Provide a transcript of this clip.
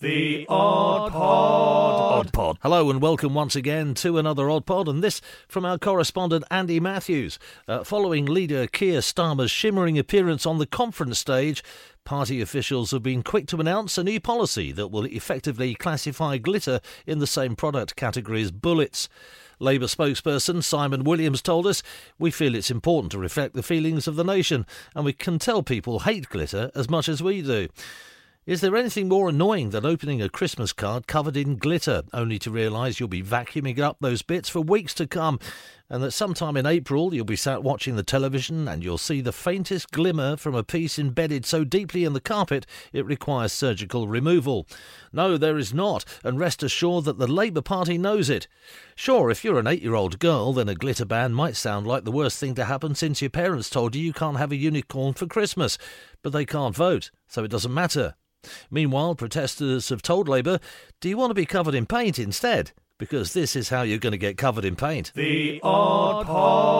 The Odd Pod. Odd Pod. Hello and welcome once again to another Odd Pod, and this from our correspondent Andy Matthews. Uh, following leader Keir Starmer's shimmering appearance on the conference stage, party officials have been quick to announce a new policy that will effectively classify glitter in the same product category as bullets. Labour spokesperson Simon Williams told us, We feel it's important to reflect the feelings of the nation, and we can tell people hate glitter as much as we do. Is there anything more annoying than opening a Christmas card covered in glitter, only to realise you'll be vacuuming up those bits for weeks to come, and that sometime in April you'll be sat watching the television and you'll see the faintest glimmer from a piece embedded so deeply in the carpet it requires surgical removal? No, there is not, and rest assured that the Labour Party knows it. Sure, if you're an eight year old girl, then a glitter ban might sound like the worst thing to happen since your parents told you you can't have a unicorn for Christmas, but they can't vote, so it doesn't matter. Meanwhile, protesters have told Labour, do you want to be covered in paint instead? Because this is how you're going to get covered in paint. The Odd Pod.